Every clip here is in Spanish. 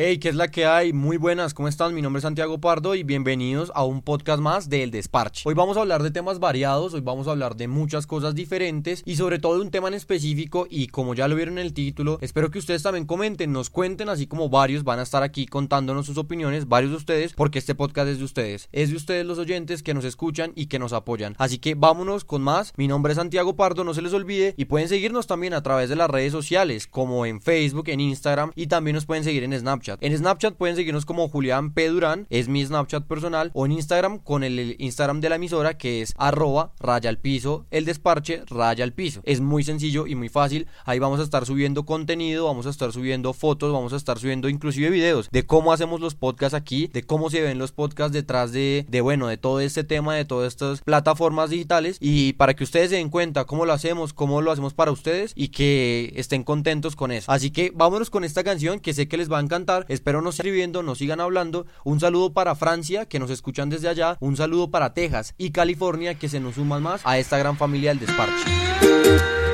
Hey, ¿qué es la que hay? Muy buenas, ¿cómo están? Mi nombre es Santiago Pardo y bienvenidos a un podcast más de El Desparche. Hoy vamos a hablar de temas variados, hoy vamos a hablar de muchas cosas diferentes y sobre todo de un tema en específico y como ya lo vieron en el título, espero que ustedes también comenten, nos cuenten, así como varios van a estar aquí contándonos sus opiniones, varios de ustedes, porque este podcast es de ustedes. Es de ustedes los oyentes que nos escuchan y que nos apoyan. Así que vámonos con más. Mi nombre es Santiago Pardo, no se les olvide y pueden seguirnos también a través de las redes sociales como en Facebook, en Instagram y también nos pueden seguir en Snapchat. En Snapchat pueden seguirnos como Julián P. Durán, es mi Snapchat personal, o en Instagram con el Instagram de la emisora que es arroba raya al piso, el desparche raya al piso. Es muy sencillo y muy fácil. Ahí vamos a estar subiendo contenido, vamos a estar subiendo fotos, vamos a estar subiendo inclusive videos de cómo hacemos los podcasts aquí, de cómo se ven los podcasts detrás de, bueno, de todo este tema, de todas estas plataformas digitales y para que ustedes se den cuenta cómo lo hacemos, cómo lo hacemos para ustedes y que estén contentos con eso. Así que vámonos con esta canción que sé que les va a encantar Espero nos escribiendo, nos sigan hablando. Un saludo para Francia, que nos escuchan desde allá. Un saludo para Texas y California, que se nos suman más a esta gran familia del desparche.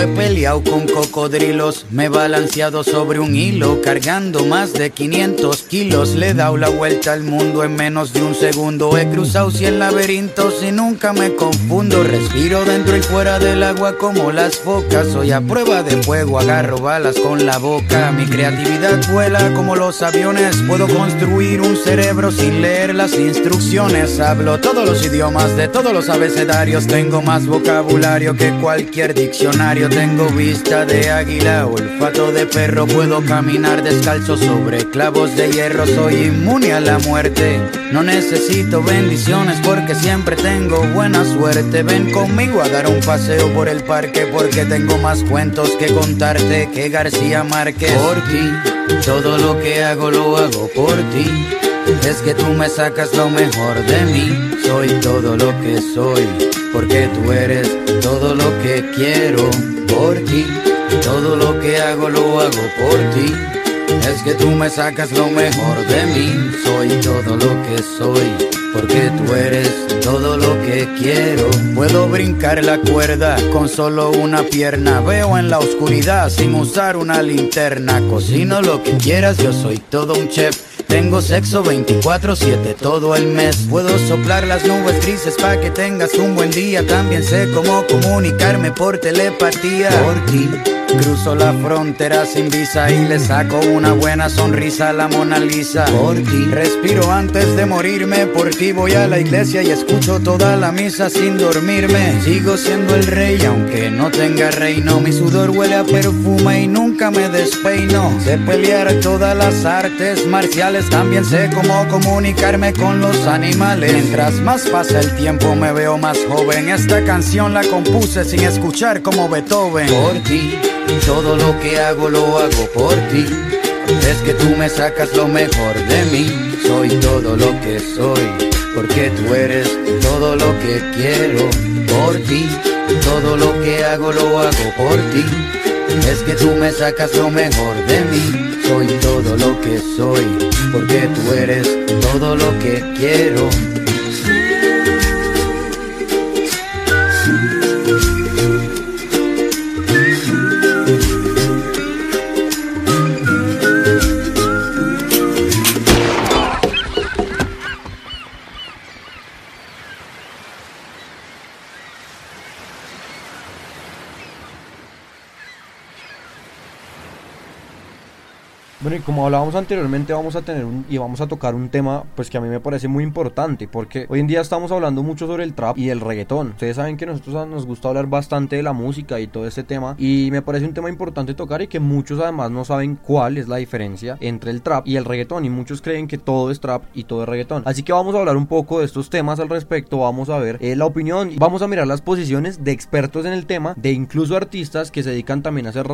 He peleado con cocodrilos, me he balanceado sobre un hilo, cargando más de 500 kilos. Le he dado la vuelta al mundo en menos de un segundo. He cruzado 100 laberintos y nunca me confundo. Respiro dentro y fuera del agua como las focas. Soy a prueba de fuego, agarro balas con la boca. Mi creatividad vuela como los aviones. Puedo construir un cerebro sin leer las instrucciones. Hablo todos los idiomas de todos los abecedarios. Tengo más vocabulario que cualquier diccionario tengo vista de águila, olfato de perro, puedo caminar descalzo sobre clavos de hierro, soy inmune a la muerte. No necesito bendiciones porque siempre tengo buena suerte. Ven conmigo a dar un paseo por el parque porque tengo más cuentos que contarte que García Márquez. Por ti, todo lo que hago lo hago por ti. Es que tú me sacas lo mejor de mí, soy todo lo que soy, porque tú eres todo lo que quiero por ti. Todo lo que hago lo hago por ti. Es que tú me sacas lo mejor de mí, soy todo lo que soy porque tú eres todo lo que quiero. Puedo brincar la cuerda con solo una pierna. Veo en la oscuridad sin usar una linterna. Cocino lo que quieras, yo soy todo un chef. Tengo sexo 24-7 todo el mes. Puedo soplar las nubes grises para que tengas un buen día. También sé cómo comunicarme por telepatía. Por ti. Cruzo la frontera sin visa y le saco una buena sonrisa a la Mona Lisa. Por ti. Respiro antes de morirme por ti voy a la iglesia y escucho toda la misa sin dormirme. Sigo siendo el rey aunque no tenga reino. Mi sudor huele a perfume y nunca me despeino. Sé pelear todas las artes marciales. También sé cómo comunicarme con los animales. Mientras más pasa el tiempo me veo más joven. Esta canción la compuse sin escuchar como Beethoven. Por ti, todo lo que hago lo hago por ti. Es que tú me sacas lo mejor de mí, soy todo lo que soy porque tú eres todo lo que quiero por ti, todo lo que hago lo hago por ti. Es que tú me sacas lo mejor de mí, soy todo lo que soy, porque tú eres todo lo que quiero. Bueno, y como hablábamos anteriormente, vamos a tener un, y vamos a tocar un tema pues que a mí me parece muy importante, porque hoy en día estamos hablando mucho sobre el trap y el reggaetón. Ustedes saben que nosotros nos gusta hablar bastante de la música y todo este tema, y me parece un tema importante tocar y que muchos además no saben cuál es la diferencia entre el trap y el reggaetón, y muchos creen que todo es trap y todo es reggaetón. Así que vamos a hablar un poco de estos temas al respecto, vamos a ver eh, la opinión, vamos a mirar las posiciones de expertos en el tema, de incluso artistas que se dedican también a hacer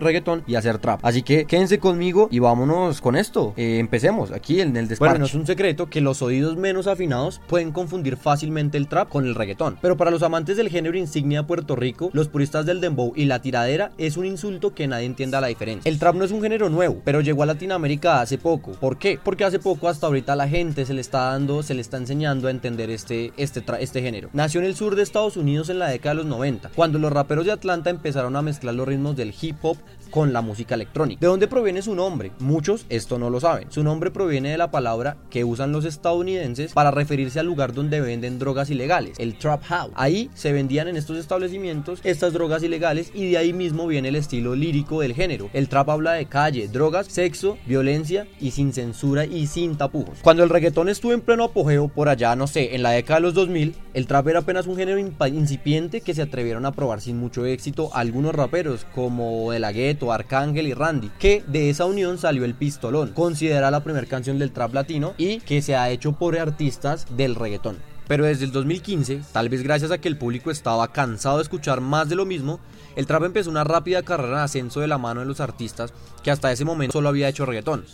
reggaetón y hacer trap. Así que quédense conmigo y vámonos con esto. Eh, empecemos aquí en el despacho. Bueno, no es un secreto que los oídos menos afinados pueden confundir fácilmente el trap con el reggaetón. Pero para los amantes del género insignia de Puerto Rico, los puristas del dembow y la tiradera es un insulto que nadie entienda la diferencia. El trap no es un género nuevo, pero llegó a Latinoamérica hace poco. ¿Por qué? Porque hace poco hasta ahorita la gente se le está dando, se le está enseñando a entender este, este, este género. Nació en el sur de Estados Unidos en la década de los 90, cuando los raperos de Atlanta empezaron a mezclar los ritmos del hip hop con la música electrónica. ¿De dónde proviene su nombre? Muchos esto no lo saben. Su nombre proviene de la palabra que usan los estadounidenses para referirse al lugar donde venden drogas ilegales, el trap house. Ahí se vendían en estos establecimientos estas drogas ilegales y de ahí mismo viene el estilo lírico del género. El trap habla de calle, drogas, sexo, violencia y sin censura y sin tapujos. Cuando el reggaetón estuvo en pleno apogeo por allá, no sé, en la década de los 2000, el trap era apenas un género incipiente que se atrevieron a probar sin mucho éxito algunos raperos como De La Ghetto, Arcángel y Randy, que de esa unión salió el Pistolón, considerada la primera canción del trap latino y que se ha hecho por artistas del reggaetón. Pero desde el 2015, tal vez gracias a que el público estaba cansado de escuchar más de lo mismo, el trap empezó una rápida carrera de ascenso de la mano de los artistas que hasta ese momento solo había hecho reggaetón.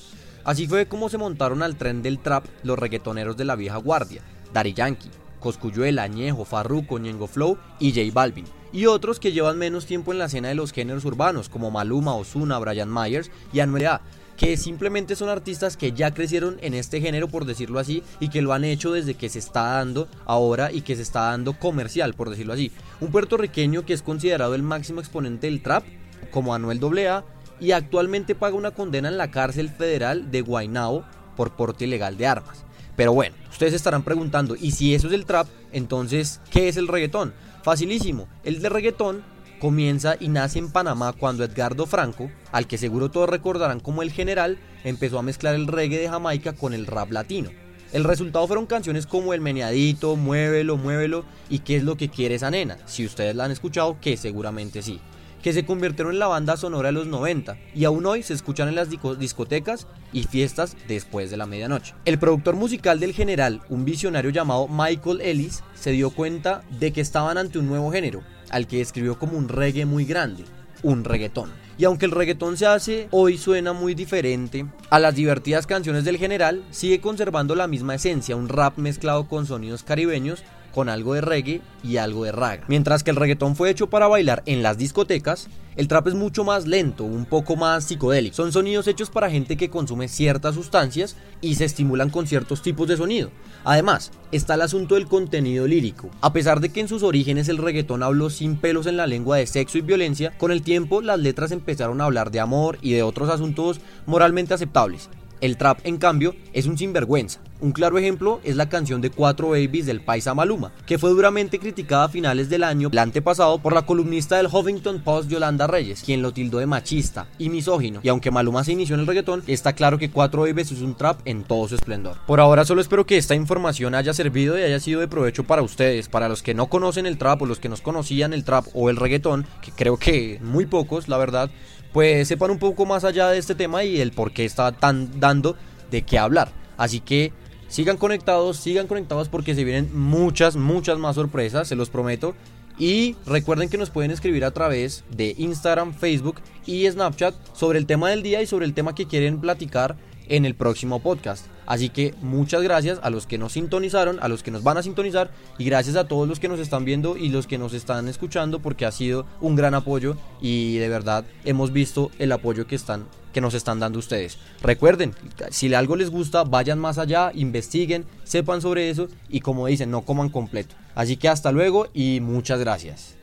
Así fue como se montaron al tren del trap los reggaetoneros de la vieja guardia, Daddy Yankee, Coscuyuela, Añejo, Farruko, Ñengo Flow y J Balvin y otros que llevan menos tiempo en la escena de los géneros urbanos, como Maluma, Ozuna, Brian Myers y Anuel A, que simplemente son artistas que ya crecieron en este género, por decirlo así, y que lo han hecho desde que se está dando ahora y que se está dando comercial, por decirlo así. Un puertorriqueño que es considerado el máximo exponente del trap, como Anuel AA, y actualmente paga una condena en la cárcel federal de Guaynabo por porte ilegal de armas. Pero bueno, ustedes estarán preguntando, ¿y si eso es el trap, entonces qué es el reggaetón? Facilísimo, el de reggaetón comienza y nace en Panamá cuando Edgardo Franco, al que seguro todos recordarán como el general, empezó a mezclar el reggae de Jamaica con el rap latino. El resultado fueron canciones como El Meneadito, Muévelo, Muévelo y ¿Qué es lo que quiere esa nena? Si ustedes la han escuchado, que seguramente sí que se convirtieron en la banda sonora de los 90 y aún hoy se escuchan en las discotecas y fiestas después de la medianoche. El productor musical del general, un visionario llamado Michael Ellis, se dio cuenta de que estaban ante un nuevo género, al que describió como un reggae muy grande, un reggaetón. Y aunque el reggaetón se hace hoy suena muy diferente a las divertidas canciones del general, sigue conservando la misma esencia, un rap mezclado con sonidos caribeños con algo de reggae y algo de raga. Mientras que el reggaetón fue hecho para bailar en las discotecas, el trap es mucho más lento, un poco más psicodélico. Son sonidos hechos para gente que consume ciertas sustancias y se estimulan con ciertos tipos de sonido. Además, está el asunto del contenido lírico. A pesar de que en sus orígenes el reggaetón habló sin pelos en la lengua de sexo y violencia, con el tiempo las letras empezaron a hablar de amor y de otros asuntos moralmente aceptables. El trap, en cambio, es un sinvergüenza. Un claro ejemplo es la canción de Cuatro Babies del paisa Maluma, que fue duramente criticada a finales del año el antepasado por la columnista del Huffington Post Yolanda Reyes, quien lo tildó de machista y misógino. Y aunque Maluma se inició en el reggaetón, está claro que Cuatro Babies es un trap en todo su esplendor. Por ahora solo espero que esta información haya servido y haya sido de provecho para ustedes, para los que no conocen el trap o los que no conocían el trap o el reggaetón, que creo que muy pocos, la verdad pues sepan un poco más allá de este tema y el por qué está tan dando de qué hablar. Así que sigan conectados, sigan conectados porque se vienen muchas, muchas más sorpresas, se los prometo. Y recuerden que nos pueden escribir a través de Instagram, Facebook y Snapchat sobre el tema del día y sobre el tema que quieren platicar en el próximo podcast. Así que muchas gracias a los que nos sintonizaron, a los que nos van a sintonizar y gracias a todos los que nos están viendo y los que nos están escuchando porque ha sido un gran apoyo y de verdad hemos visto el apoyo que están que nos están dando ustedes. Recuerden, si algo les gusta, vayan más allá, investiguen, sepan sobre eso y como dicen, no coman completo. Así que hasta luego y muchas gracias.